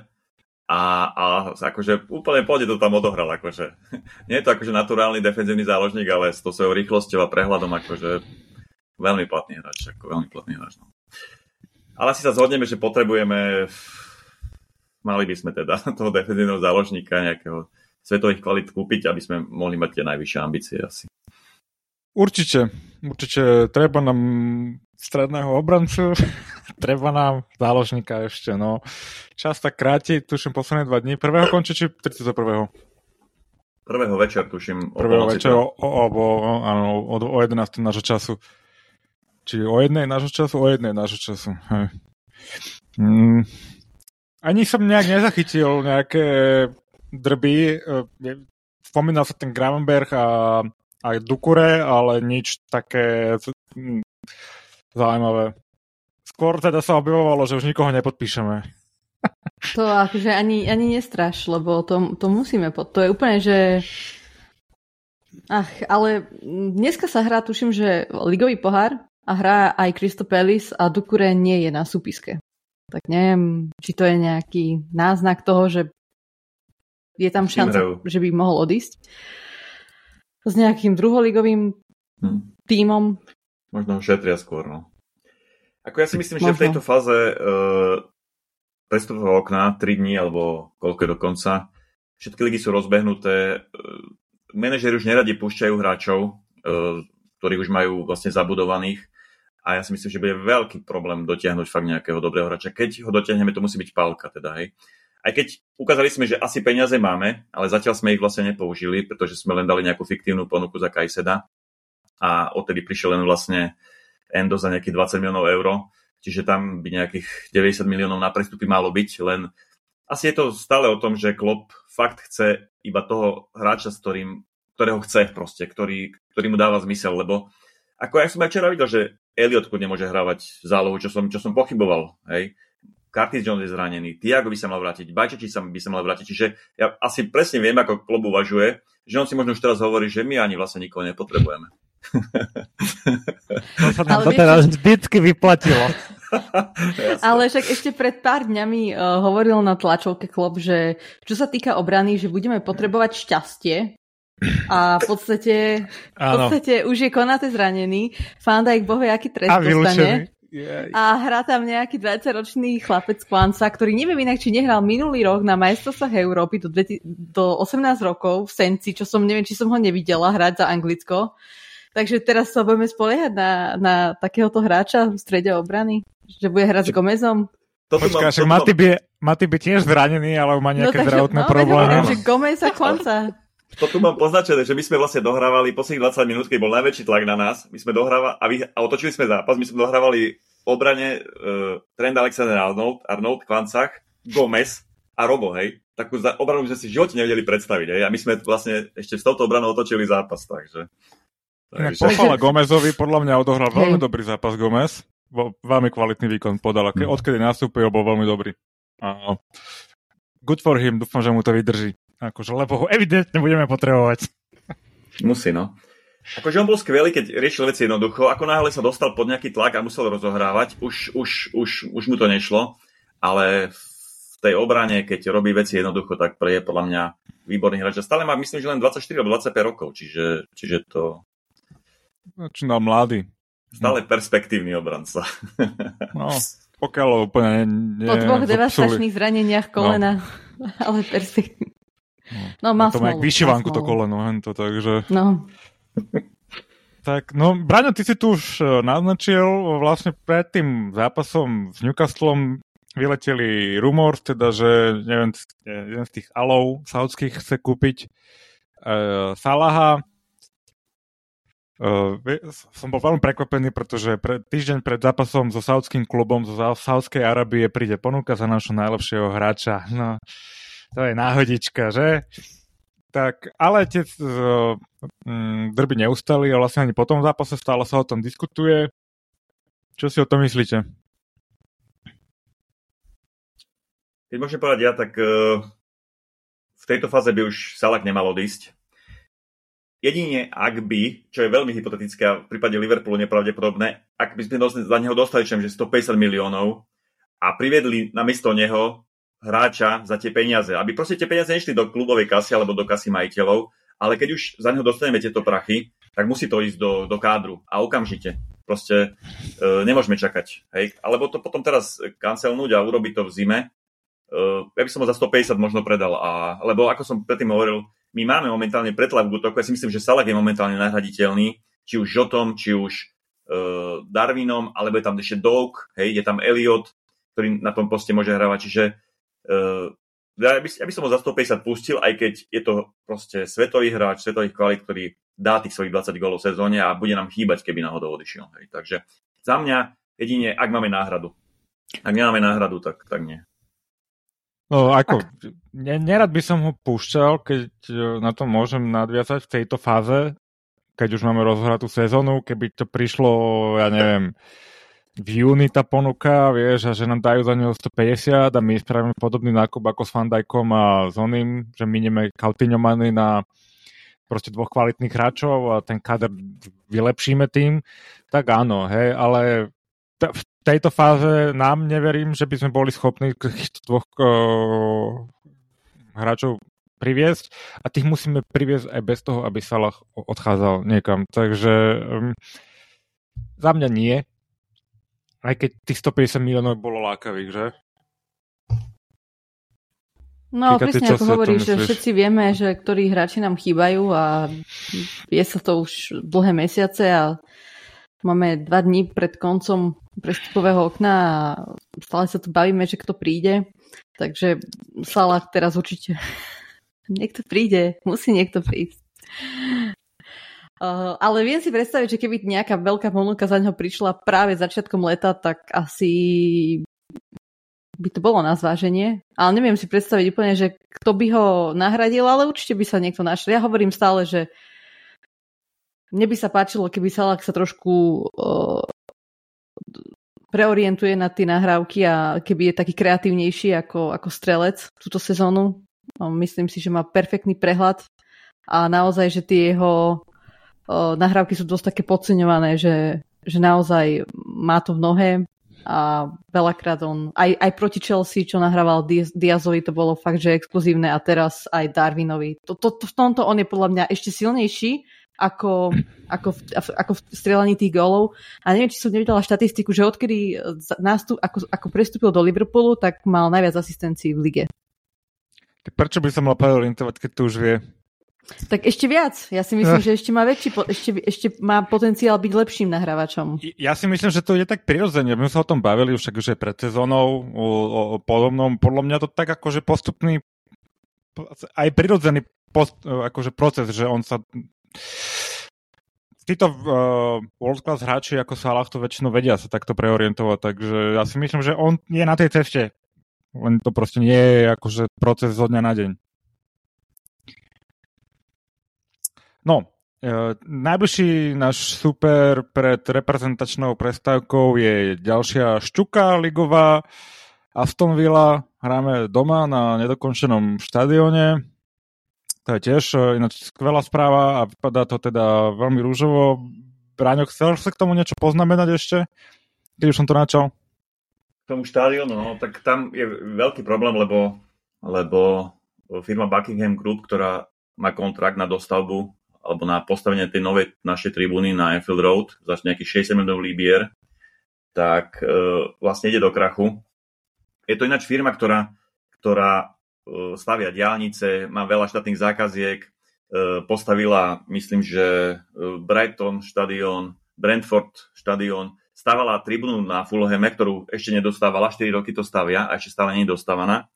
a, a akože úplne pôjde to tam odohral. Akože. [laughs] Nie je to akože naturálny defenzívny záložník, ale s tou svojou rýchlosťou a prehľadom akože veľmi platný hráč, ako veľmi platný hráč. No. Ale asi sa zhodneme, že potrebujeme, mali by sme teda [laughs] toho defenzívneho záložníka nejakého svetových kvalit kúpiť, aby sme mohli mať tie najvyššie ambície asi. Určite, určite treba nám stredného obrancu, [laughs] treba nám záložníka ešte, no. Čas tak kráti, tuším posledné dva dní. Prvého končí, či 31. Prvého večer, tuším. Prvého večer, o, o, o, áno, o, o 11. nášho času. Či o jednej nášho času, o jednej nášho času. Mm. Ani som nejak nezachytil nejaké drby. E, spomínal sa ten Gravenberg a, a Dukure, ale nič také mm, zaujímavé. Skôr teda sa objavovalo, že už nikoho nepodpíšeme. [laughs] To akože ani, ani nestraš, lebo to, to musíme, pod... to je úplne, že Ach, ale dneska sa hrá, tuším, že ligový pohár a hrá aj Kristopelis a Dukure nie je na súpiske. Tak neviem, či to je nejaký náznak toho, že je tam šanca, že by mohol odísť s nejakým druholigovým hm. tímom. Možno šetria skôr, no. Ako ja si myslím, Možno. že v tejto fáze uh, prestupového okna 3 dní alebo koľko je dokonca, všetky ligy sú rozbehnuté, uh, manažeri už neradi púšťajú hráčov, uh, ktorých už majú vlastne zabudovaných a ja si myslím, že bude veľký problém dotiahnuť fakt nejakého dobrého hráča. Keď ho dotiahneme, to musí byť pálka teda, hej. Aj keď ukázali sme, že asi peniaze máme, ale zatiaľ sme ich vlastne nepoužili, pretože sme len dali nejakú fiktívnu ponuku za Kajseda a odtedy prišiel len vlastne Endo za nejakých 20 miliónov eur, čiže tam by nejakých 90 miliónov na prestupy malo byť, len asi je to stále o tom, že Klopp fakt chce iba toho hráča, s ktorým, ktorého chce proste, ktorý, ktorý mu dáva zmysel, lebo ako ja som aj včera videl, že Elliot nemôže hrávať zálohu, čo som, čo som pochyboval. Hej. Curtis Jones je zranený, Tiago by sa mal vrátiť, Bajčeči sa by sa mal vrátiť. Čiže ja asi presne viem, ako klub uvažuje, že on si možno už teraz hovorí, že my ani vlastne nikoho nepotrebujeme. [laughs] to sa nám to teraz vždycky vyplatilo. [laughs] Ale však ešte pred pár dňami uh, hovoril na tlačovke klub, že čo sa týka obrany, že budeme potrebovať šťastie, a v podstate, v podstate už je Konate zranený. Fanda ich bohe, aký trest a dostane. A hrá tam nejaký 20-ročný chlapec Kvanca, ktorý neviem inak, či nehral minulý rok na majstrovstvách Európy do, do 18 rokov v Senci, čo som, neviem, či som ho nevidela hrať za Anglicko. Takže teraz sa budeme spoliehať na, na takéhoto hráča v strede obrany, že bude hrať s Gomezom. Počkaj, však Maty by, Maty by tiež zranený, ale má nejaké no, zdravotné no, problémy. No, že Gomez a Kvanca. [laughs] To tu mám poznačené, že my sme vlastne dohrávali posledných 20 minút, keď bol najväčší tlak na nás. My sme dohrávali a, vy, a otočili sme zápas. My sme dohrávali v obrane uh, Trend Alexander Arnold, Arnold, Klancach, Gomez a Robo, hej. Takú za, obranu sme si v živote nevedeli predstaviť, hej. A my sme vlastne ešte s touto obranou otočili zápas, takže... takže... Pochvala [laughs] Gomezovi, podľa mňa odohral veľmi dobrý zápas Gomez. Veľmi kvalitný výkon podal. Ke, odkedy nastúpil, bol veľmi dobrý. Good for him, dúfam, že mu to vydrží. Akože, lebo ho evidentne budeme potrebovať. Musí, no. Akože on bol skvelý, keď riešil veci jednoducho. Ako náhle sa dostal pod nejaký tlak a musel rozohrávať, už, už, už, už mu to nešlo. Ale v tej obrane, keď robí veci jednoducho, tak pre je podľa mňa výborný hráč. Stále má, myslím, že len 24 alebo 25 rokov, čiže, čiže to... Začína mladý. Stále perspektívny obranca. No, pokiaľ úplne ne, Po dvoch devastačných zraneniach kolena, no. ale perspektívny. No, má to má jak vyšivánku to koleno, hento, takže... No. Tak, no, Braňo, ty si tu už e, naznačil, vlastne pred tým zápasom s Newcastlom vyleteli rumor, teda, že neviem, jeden z tých alov saudských chce kúpiť uh, Salaha. Uh, som bol veľmi prekvapený, pretože pre, týždeň pred zápasom so saudským klubom zo Saudskej Arábie príde ponuka za našho najlepšieho hráča. No, to je náhodička, že? Tak, ale tie uh, drby neustali a vlastne ani po tom zápase stále sa o tom diskutuje. Čo si o tom myslíte? Keď môžem povedať ja, tak uh, v tejto fáze by už Salak nemal odísť. Jedine ak by, čo je veľmi hypotetické a v prípade Liverpoolu nepravdepodobné, ak by sme za neho dostali čo, že 150 miliónov a priviedli namiesto neho hráča za tie peniaze. Aby proste tie peniaze nešli do klubovej kasy alebo do kasy majiteľov, ale keď už za neho dostaneme tieto prachy, tak musí to ísť do, do kádru a okamžite. Proste e, nemôžeme čakať. Hej? Alebo to potom teraz kancelnúť a urobiť to v zime. E, ja by som ho za 150 možno predal. A, lebo ako som predtým hovoril, my máme momentálne pretlak v útoku. Ja si myslím, že Salah je momentálne nahraditeľný. Či už Žotom, či už e, Darwinom, alebo je tam ešte Dog, hej, je tam Elliot, ktorý na tom poste môže hrávať. Čiže Uh, ja by, ja by som ho za 150 pustil, aj keď je to proste svetový hráč, svetových kvalit, ktorý dá tých svojich 20 gólov v sezóne a bude nám chýbať, keby náhodou odišiel. Hej. Takže Za mňa jedine, ak máme náhradu. Ak nemáme náhradu, tak, tak nie. No ako, ne, nerad by som ho púšťal, keď e, na to môžem nadviazať v tejto fáze, keď už máme rozhratú sezónu, keby to prišlo, ja neviem, v júni tá ponuka, vieš, a že nám dajú za neho 150 a my spravíme podobný nákup ako s Fandajkom a s oným, že minieme Coutinho na proste dvoch kvalitných hráčov a ten kader vylepšíme tým, tak áno, hej, ale v tejto fáze nám neverím, že by sme boli schopní týchto dvoch uh, hráčov priviesť a tých musíme priviesť aj bez toho, aby Salah odchádzal niekam. Takže um, za mňa nie. Aj keď tých 150 miliónov bolo lákavých, že? No, Kika, presne ako hovoríš, že všetci vieme, že ktorí hráči nám chýbajú a je sa to už dlhé mesiace a máme dva dní pred koncom prestupového okna a stále sa tu bavíme, že kto príde. Takže Salah teraz určite [laughs] niekto príde, musí niekto prísť. Uh, ale viem si predstaviť, že keby nejaká veľká ponuka za neho prišla práve začiatkom leta, tak asi by to bolo na zváženie. Ale neviem si predstaviť úplne, že kto by ho nahradil, ale určite by sa niekto našiel. Ja hovorím stále, že mne by sa páčilo, keby Salah sa trošku uh, preorientuje na tie nahrávky a keby je taký kreatívnejší ako, ako strelec túto sezónu. No, myslím si, že má perfektný prehľad a naozaj, že tie jeho nahrávky sú dosť také podceňované, že, že naozaj má to v nohe a veľakrát on, aj, aj proti Chelsea, čo nahrával Diazovi, to bolo fakt, že exkluzívne a teraz aj Darwinovi. To, to, to, v tomto on je podľa mňa ešte silnejší ako, ako, v, ako v strelaní tých gólov. A neviem, či som nevidela štatistiku, že odkedy nástup, ako, ako prestúpil do Liverpoolu, tak mal najviac asistencií v lige. Tak prečo by som mal preorientovať, keď to už vie? Tak ešte viac. Ja si myslím, no. že ešte má väčší, ešte, ešte má potenciál byť lepším nahrávačom. Ja si myslím, že to je tak prirodzene. My sme sa o tom bavili už že pred sezónou o, o, o podobnom. Podľa mňa to tak akože postupný aj prirodzený post, akože proces, že on sa títo uh, world class hráči ako Salah to väčšinou vedia sa takto preorientovať, takže ja si myslím, že on je na tej ceste. Len to proste nie je akože proces zo dňa na deň. No, uh, najbližší náš super pred reprezentačnou prestávkou je ďalšia šťuka ligová Aston Villa. Hráme doma na nedokončenom štadióne to je tiež e, ináč skvelá správa a vypadá to teda veľmi rúžovo. Bráňo, chcel sa k tomu niečo poznamenať ešte, keď už som to načal? K tomu štádionu, no, tak tam je veľký problém, lebo, lebo firma Buckingham Group, ktorá má kontrakt na dostavbu alebo na postavenie tej novej našej tribúny na Anfield Road za nejakých 60 miliónov líbier, tak e, vlastne ide do krachu. Je to ináč firma, ktorá, ktorá E, stavia diálnice, má veľa štátnych zákaziek, e, postavila, myslím, že e, Brighton štadión, Brentford štadión, stávala tribúnu na Fulhame, ktorú ešte nedostávala, 4 roky to stavia a ešte stále nie je dostávaná.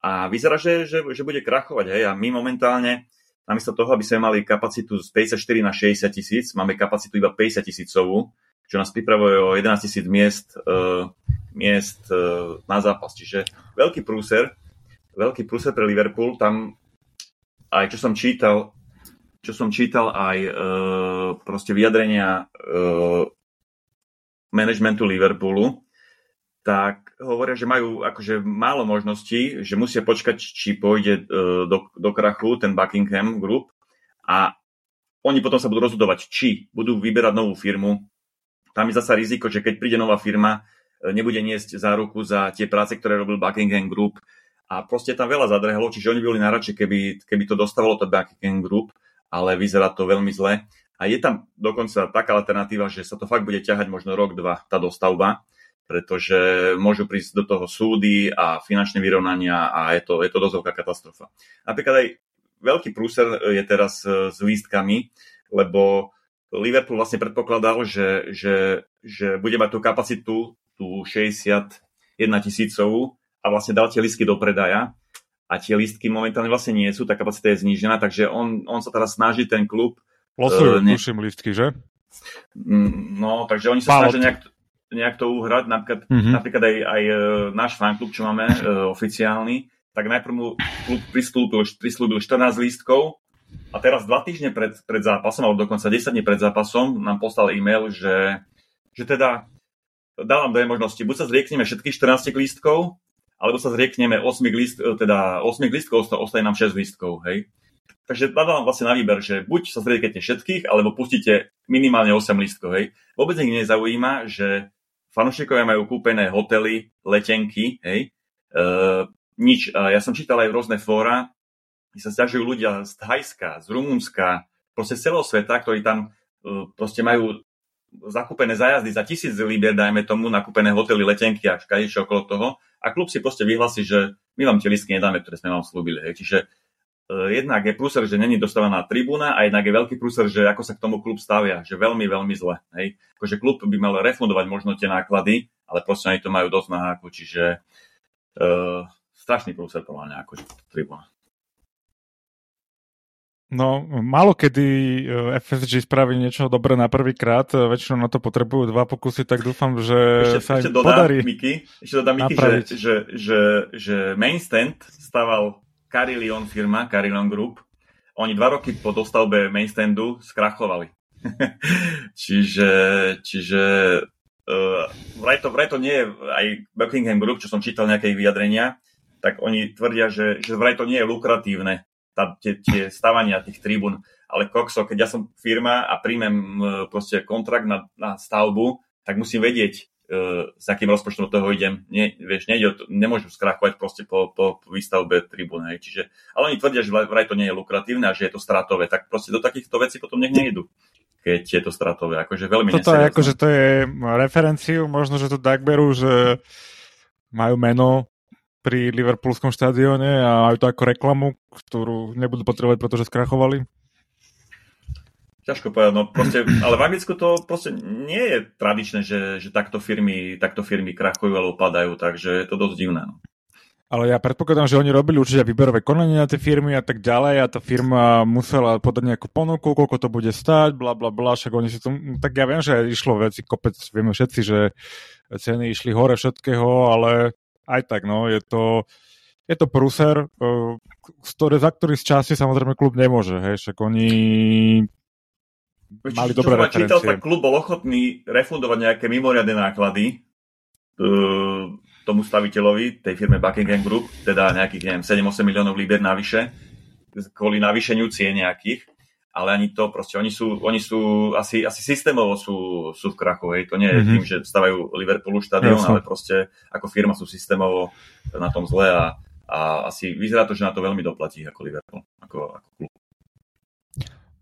A vyzerá, že, že, že bude krachovať. Hej? A my momentálne, namiesto toho, aby sme mali kapacitu z 54 na 60 tisíc, máme kapacitu iba 50 tisícovú, čo nás pripravuje o 11 tisíc miest, uh, miest uh, na zápas. Čiže veľký prúser veľký prúser pre Liverpool. Tam aj čo som čítal, čo som čítal aj e, proste vyjadrenia e, managementu Liverpoolu, tak hovoria, že majú akože málo možností, že musia počkať, či pôjde e, do, do krachu ten Buckingham Group a oni potom sa budú rozhodovať, či budú vyberať novú firmu. Tam je zasa riziko, že keď príde nová firma, e, nebude niesť záruku za tie práce, ktoré robil Buckingham Group, a proste tam veľa zadrhlo, čiže oni boli najradšej, keby, keby to dostávalo to Buckingham Group, ale vyzerá to veľmi zle. A je tam dokonca taká alternatíva, že sa to fakt bude ťahať možno rok, dva, tá dostavba, pretože môžu prísť do toho súdy a finančné vyrovnania a je to, je to dosť veľká katastrofa. Napríklad aj veľký prúser je teraz s lístkami, lebo Liverpool vlastne predpokladal, že, že, že bude mať tú kapacitu, tú 61 tisícovú, a vlastne dal tie listky do predaja a tie listky momentálne vlastne nie sú, tá kapacita je znížená, takže on, on sa teraz snaží ten klub... Losujú, uh, ne... listky, že? Mm, no, takže oni sa snažia nejak, nejak to uhrať, napríklad, mm-hmm. napríklad aj, aj e, náš fanklub, čo máme uh, oficiálny, tak najprv mu klub prislúbil, prislúbil 14 lístkov a teraz dva týždne pred, pred zápasom, alebo dokonca 10 dní pred zápasom nám poslal e-mail, že, že teda dávam dve možnosti. Buď sa zriekneme všetkých 14 lístkov, alebo sa zriekneme 8 list, teda 8 lístkov, ostane nám 6 lístkov, hej. Takže dávam vlastne na výber, že buď sa zrieknete všetkých, alebo pustíte minimálne 8 lístkov, hej. Vôbec ich nezaujíma, že fanúšikovia majú kúpené hotely, letenky, hej. E, nič. Ja som čítal aj rôzne fóra, kde sa stiažujú ľudia z Thajska, z Rumunska, proste z celého sveta, ktorí tam uh, proste majú zakúpené zájazdy za tisíc libier, dajme tomu, nakúpené hotely, letenky a kadečo okolo toho. A klub si proste vyhlasí, že my vám tie listky nedáme, ktoré sme vám slúbili. Hej. Čiže jednak je prúser, že není dostávaná tribúna a jednak je veľký prúser, že ako sa k tomu klub stavia, že veľmi, veľmi zle. Hej. Akože klub by mal refundovať možno tie náklady, ale proste oni to majú dosť na háku, čiže uh, strašný prúser podľa mňa, akože tribúna. No, málo kedy e, FSG spraví niečo dobré na prvý krát, e, väčšinou na to potrebujú dva pokusy, tak dúfam, že ešte, sa ešte dodá, podarí Miky, ešte dodá Miky, že, že, že, že main stand staval Carillon firma, Carillon Group. Oni dva roky po dostavbe main standu skrachovali. [laughs] čiže čiže uh, vraj, to, vraj to nie je aj Buckingham Group, čo som čítal nejaké vyjadrenia, tak oni tvrdia, že, že vraj to nie je lukratívne tá, tie, tie stavania tých tribún. Ale kokso, keď ja som firma a príjmem proste kontrakt na, na stavbu, tak musím vedieť, e, s akým rozpočtom toho idem. Nie, vieš, nejde to, nemôžu skrachovať proste po, po výstavbe tribún. Hej. Čiže, ale oni tvrdia, že vraj to nie je lukratívne a že je to stratové. Tak proste do takýchto vecí potom nech nejdu keď je to stratové. Akože veľmi Toto je, akože to je referenciu, možno, že to tak berú, že majú meno pri Liverpoolskom štadióne a majú to ako reklamu, ktorú nebudú potrebovať, pretože skrachovali? Ťažko povedať, no proste, ale v Anglicku to proste nie je tradičné, že, že takto, firmy, takto firmy krachujú alebo padajú, takže je to dosť divné. No. Ale ja predpokladám, že oni robili určite výberové konanie na tie firmy a tak ďalej a tá firma musela podať nejakú ponuku, koľko to bude stáť, bla bla bla, však oni si to, tak ja viem, že išlo veci kopec, vieme všetci, že ceny išli hore všetkého, ale aj tak, no, je to, je to pruser, uh, ktoré, za ktorý z časti samozrejme klub nemôže, hej, však oni mali dobré čo referencie. čítal, tak klub bol ochotný refundovať nejaké mimoriadne náklady uh, tomu staviteľovi, tej firme Buckingham Group, teda nejakých, neviem, 7-8 miliónov liber navyše, kvôli navýšeniu cien nejakých ale ani to proste, oni sú, oni sú asi, asi systémovo sú, sú v krachu, hej. To nie je mm-hmm. tým, že stavajú Liverpoolu štadión, ale proste ako firma sú systémovo na tom zle a, a asi vyzerá to, že na to veľmi doplatí ako Liverpool, ako, ako klub.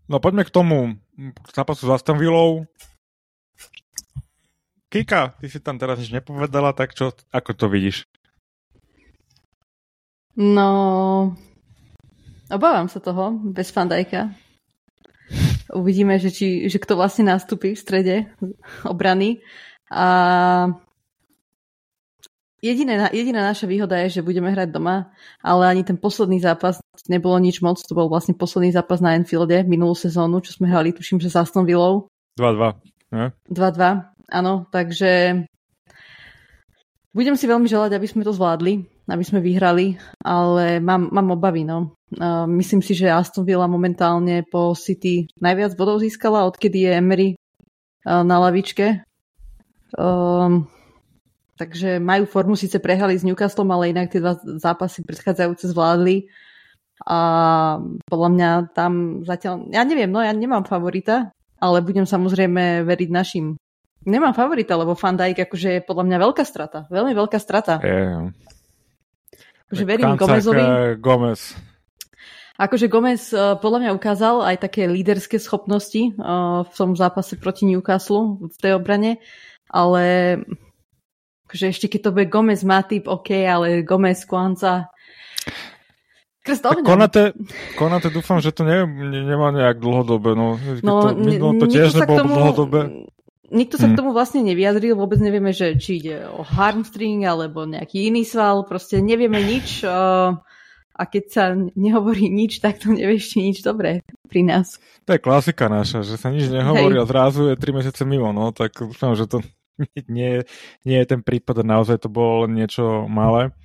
No poďme k tomu zápasu s Aston. Kika, ty si tam teraz nič nepovedala, tak čo, ako to vidíš? No, obávam sa toho, bez Fandajka. Uvidíme, že, či, že kto vlastne nastúpi v strede obrany. A Jediné, jediná naša výhoda je, že budeme hrať doma, ale ani ten posledný zápas nebolo nič moc. To bol vlastne posledný zápas na Enfielde minulú sezónu, čo sme hrali, tuším, že s Aston Villou. 2-2. 2-2, áno, takže budem si veľmi želať, aby sme to zvládli, aby sme vyhrali, ale mám, mám obavy, no. Uh, myslím si, že Aston Villa momentálne po City najviac bodov získala, odkedy je Emery uh, na lavičke. Um, takže majú formu, síce prehrali s Newcastlom, ale inak tie dva zápasy predchádzajúce zvládli. A podľa mňa tam zatiaľ, ja neviem, no ja nemám favorita, ale budem samozrejme veriť našim. Nemám favorita, lebo Van Dijk akože je podľa mňa veľká strata. Veľmi veľká strata. Yeah. Akože verím Gomezovi. Gomez Akože Gomez uh, podľa mňa ukázal aj také líderské schopnosti uh, v tom zápase proti Newcastle v tej obrane, ale akože ešte keď to bude Gomez typ, OK, ale Gomez, Kwanza, Konate, Konate dúfam, že to ne, ne, nemá nejak dlhodobé. No, no, to, no to tiež nebolo tomu, dlhodobé. Nikto sa hmm. k tomu vlastne nevyjadril, vôbec nevieme, že či ide o harmstring alebo nejaký iný sval, proste nevieme nič. Uh, a keď sa nehovorí nič, tak to nevieš či nič dobré pri nás. To je klasika naša, že sa nič nehovorí Hej. a zrazu je 3 mesiace mimo, no tak dúfam, že to [laughs] nie, nie je ten prípad, naozaj to bolo niečo malé.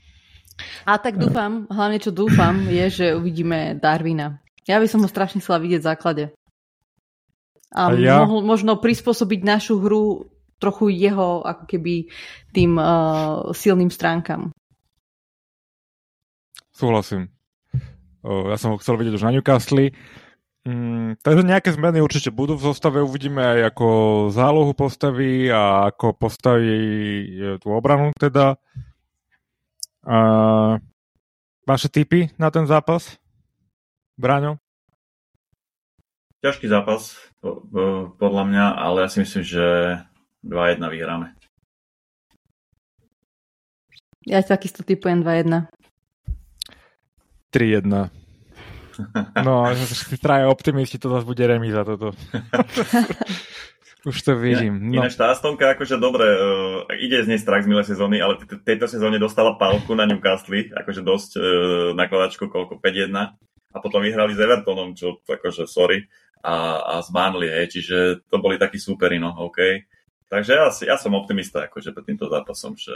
A tak dúfam, hlavne čo dúfam, je, že uvidíme Darwina. Ja by som ho strašne chcela vidieť v základe. A, a ja... mohol možno prispôsobiť našu hru trochu jeho ako keby tým uh, silným stránkam. Súhlasím. O, ja som ho chcel vidieť už na Newcastle. Mm, takže nejaké zmeny určite budú v zostave, uvidíme aj ako zálohu postaví a ako postaví e, tú obranu teda. A vaše tipy na ten zápas? Braňo? Ťažký zápas podľa mňa, ale ja si myslím, že 2-1 vyhráme. Ja takisto typujem 2-1. 3-1. No, [laughs] si traja optimisti, to zase bude remíza toto. [laughs] Už to vidím. No. Ináč tá Astonka akože dobre, uh, ide z nej strach z milé sezóny, ale t- tejto sezóne dostala palku na Newcastle, akože dosť uh, nakladačku, koľko, 5-1 a potom vyhrali s Evertonom, čo akože sorry, a, a z Burnley, hej, čiže to boli takí súperi, no, OK. Takže ja, ja som optimista akože pred týmto zápasom, že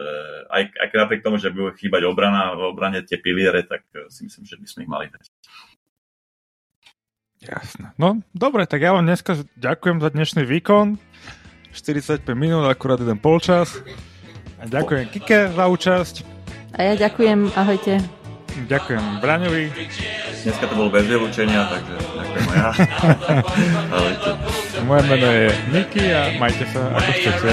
aj, aj napriek tomu, že bude chýbať obrana, v obrane tie piliere, tak si myslím, že by sme ich mali dať. Jasné. No, dobre, tak ja vám dneska ďakujem za dnešný výkon. 45 minút, akurát jeden polčas. A ďakujem Kike za účasť. A ja ďakujem, ahojte. Ďakujem Braňovi. Dneska to bolo bez vylúčenia, takže ďakujem aj ja. [laughs] ahojte. Moje meno je Niky a majte sa ako chcete.